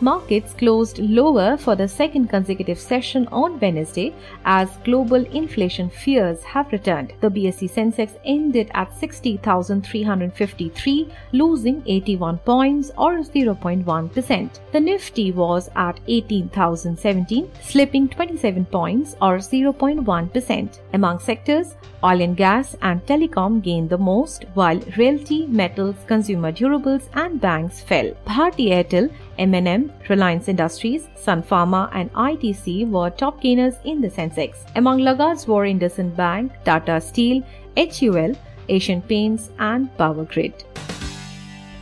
Markets closed lower for the second consecutive session on Wednesday as global inflation fears have returned. The BSE Sensex ended at 60,353, losing 81 points or 0.1%. The Nifty was at 18,017, slipping 27 points or 0.1%. Among sectors, oil and gas and telecom gained the most, while realty, metals, consumer durables and banks fell. Bharti Airtel M&M, Reliance Industries, Sun Pharma and ITC were top gainers in the Sensex. Among laggards were IndusInd Bank, Tata Steel, HUL, Asian Paints and Power Grid.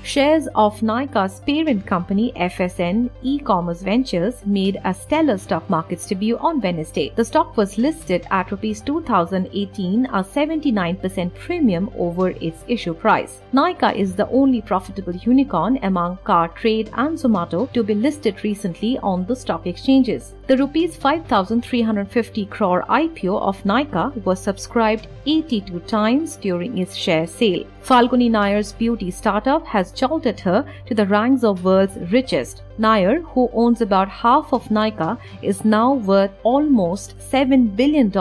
Shares of Nykaa's parent company FSN E-commerce Ventures made a stellar stock markets debut on Wednesday. The stock was listed at rupees 2018, a 79% premium over its issue price. Nykaa is the only profitable unicorn among CarTrade and Zomato to be listed recently on the stock exchanges. The rupees 5350 crore IPO of Nykaa was subscribed 82 times during its share sale. Falguni Nayar's beauty startup has jolted her to the ranks of world's richest. Nayar, who owns about half of Nykaa, is now worth almost $7 billion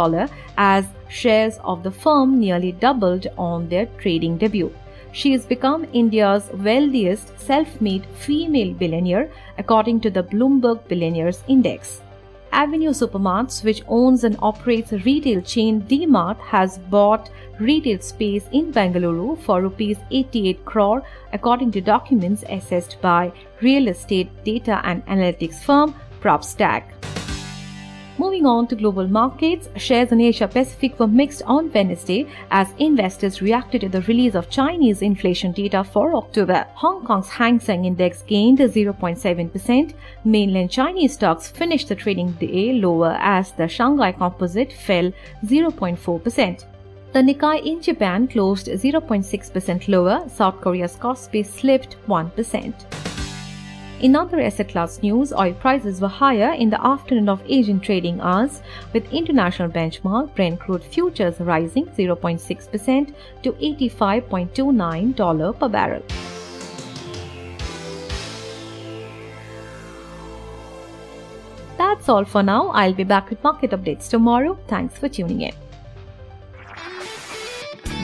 as shares of the firm nearly doubled on their trading debut. She has become India's wealthiest self-made female billionaire according to the Bloomberg Billionaires Index. Avenue Supermarts, which owns and operates a retail chain D-Mart, has bought retail space in Bengaluru for rupees 88 crore according to documents assessed by real estate data and analytics firm PropStack. Moving on to global markets, shares in Asia Pacific were mixed on Wednesday as investors reacted to the release of Chinese inflation data for October. Hong Kong's Hang Seng Index gained 0.7%. Mainland Chinese stocks finished the trading day lower as the Shanghai Composite fell 0.4%. The Nikkei in Japan closed 0.6% lower. South Korea's Kospi slipped 1%. In other asset class news, oil prices were higher in the afternoon of Asian trading hours, with international benchmark Brent crude futures rising 0.6% to $85.29 per barrel. That's all for now. I'll be back with market updates tomorrow. Thanks for tuning in.